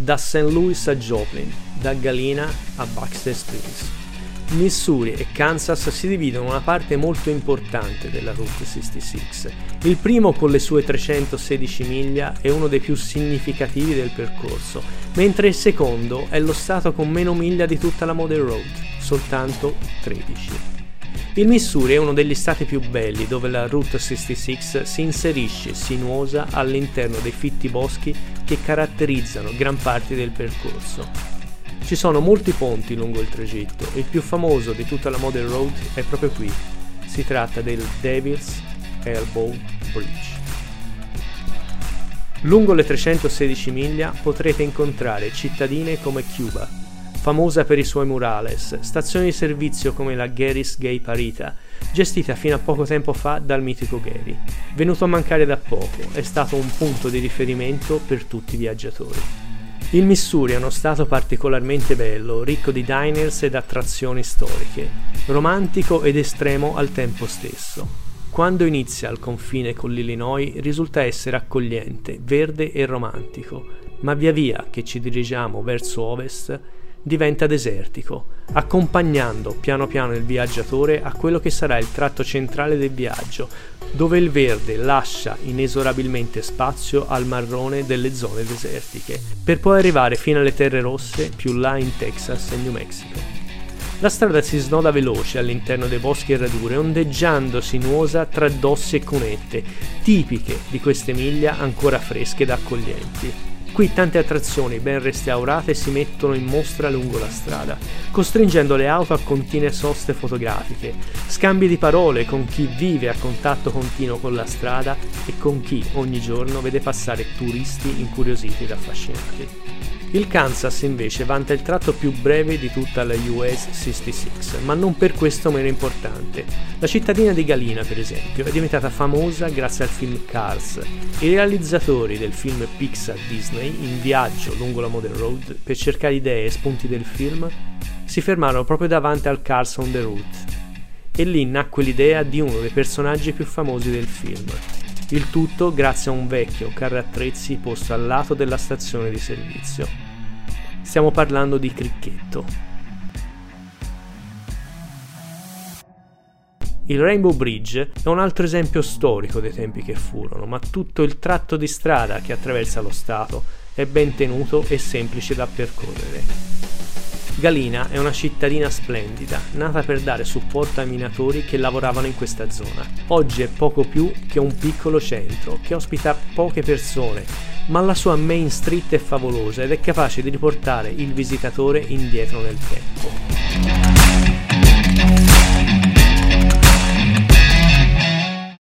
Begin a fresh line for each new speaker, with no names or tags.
da St. Louis a Joplin, da Galena a Baxter Springs. Missouri e Kansas si dividono una parte molto importante della Route 66. Il primo con le sue 316 miglia è uno dei più significativi del percorso, mentre il secondo è lo stato con meno miglia di tutta la Model Road, soltanto 13. Il Missouri è uno degli stati più belli dove la Route 66 si inserisce sinuosa all'interno dei fitti boschi che caratterizzano gran parte del percorso. Ci sono molti ponti lungo il tragitto, il più famoso di tutta la Model Road è proprio qui. Si tratta del Devil's Elbow Bridge. Lungo le 316 miglia potrete incontrare cittadine come Cuba, famosa per i suoi murales, stazioni di servizio come la Gary's Gay Parita, gestita fino a poco tempo fa dal mitico Gary. Venuto a mancare da poco, è stato un punto di riferimento per tutti i viaggiatori. Il Missouri è uno stato particolarmente bello, ricco di diners ed attrazioni storiche, romantico ed estremo al tempo stesso. Quando inizia al confine con l'Illinois risulta essere accogliente, verde e romantico, ma via via che ci dirigiamo verso ovest diventa desertico, accompagnando piano piano il viaggiatore a quello che sarà il tratto centrale del viaggio, dove il verde lascia inesorabilmente spazio al marrone delle zone desertiche, per poi arrivare fino alle terre rosse più là in Texas e New Mexico. La strada si snoda veloce all'interno dei boschi e radure, ondeggiando sinuosa tra dossi e cunette, tipiche di queste miglia ancora fresche ed accoglienti. Qui tante attrazioni ben restaurate si mettono in mostra lungo la strada, costringendo le auto a continue soste fotografiche, scambi di parole con chi vive a contatto continuo con la strada e con chi ogni giorno vede passare turisti incuriositi ed affascinati. Il Kansas invece vanta il tratto più breve di tutta la US 66, ma non per questo meno importante. La cittadina di Galina, per esempio, è diventata famosa grazie al film Cars. I realizzatori del film Pixar Disney, in viaggio lungo la Model Road per cercare idee e spunti del film, si fermarono proprio davanti al Cars on the Route. E lì nacque l'idea di uno dei personaggi più famosi del film, il tutto grazie a un vecchio carro attrezzi posto al lato della stazione di servizio. Stiamo parlando di Cricchetto. Il Rainbow Bridge è un altro esempio storico dei tempi che furono, ma tutto il tratto di strada che attraversa lo Stato è ben tenuto e semplice da percorrere. Galina è una cittadina splendida, nata per dare supporto ai minatori che lavoravano in questa zona. Oggi è poco più che un piccolo centro che ospita poche persone, ma la sua Main Street è favolosa ed è capace di riportare il visitatore indietro nel tempo.